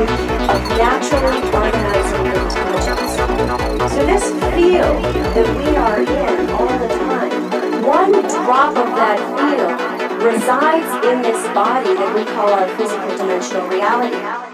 of naturally organizing intelligence. So this field that we are in all the time, one drop of that field resides in this body that we call our physical dimensional reality.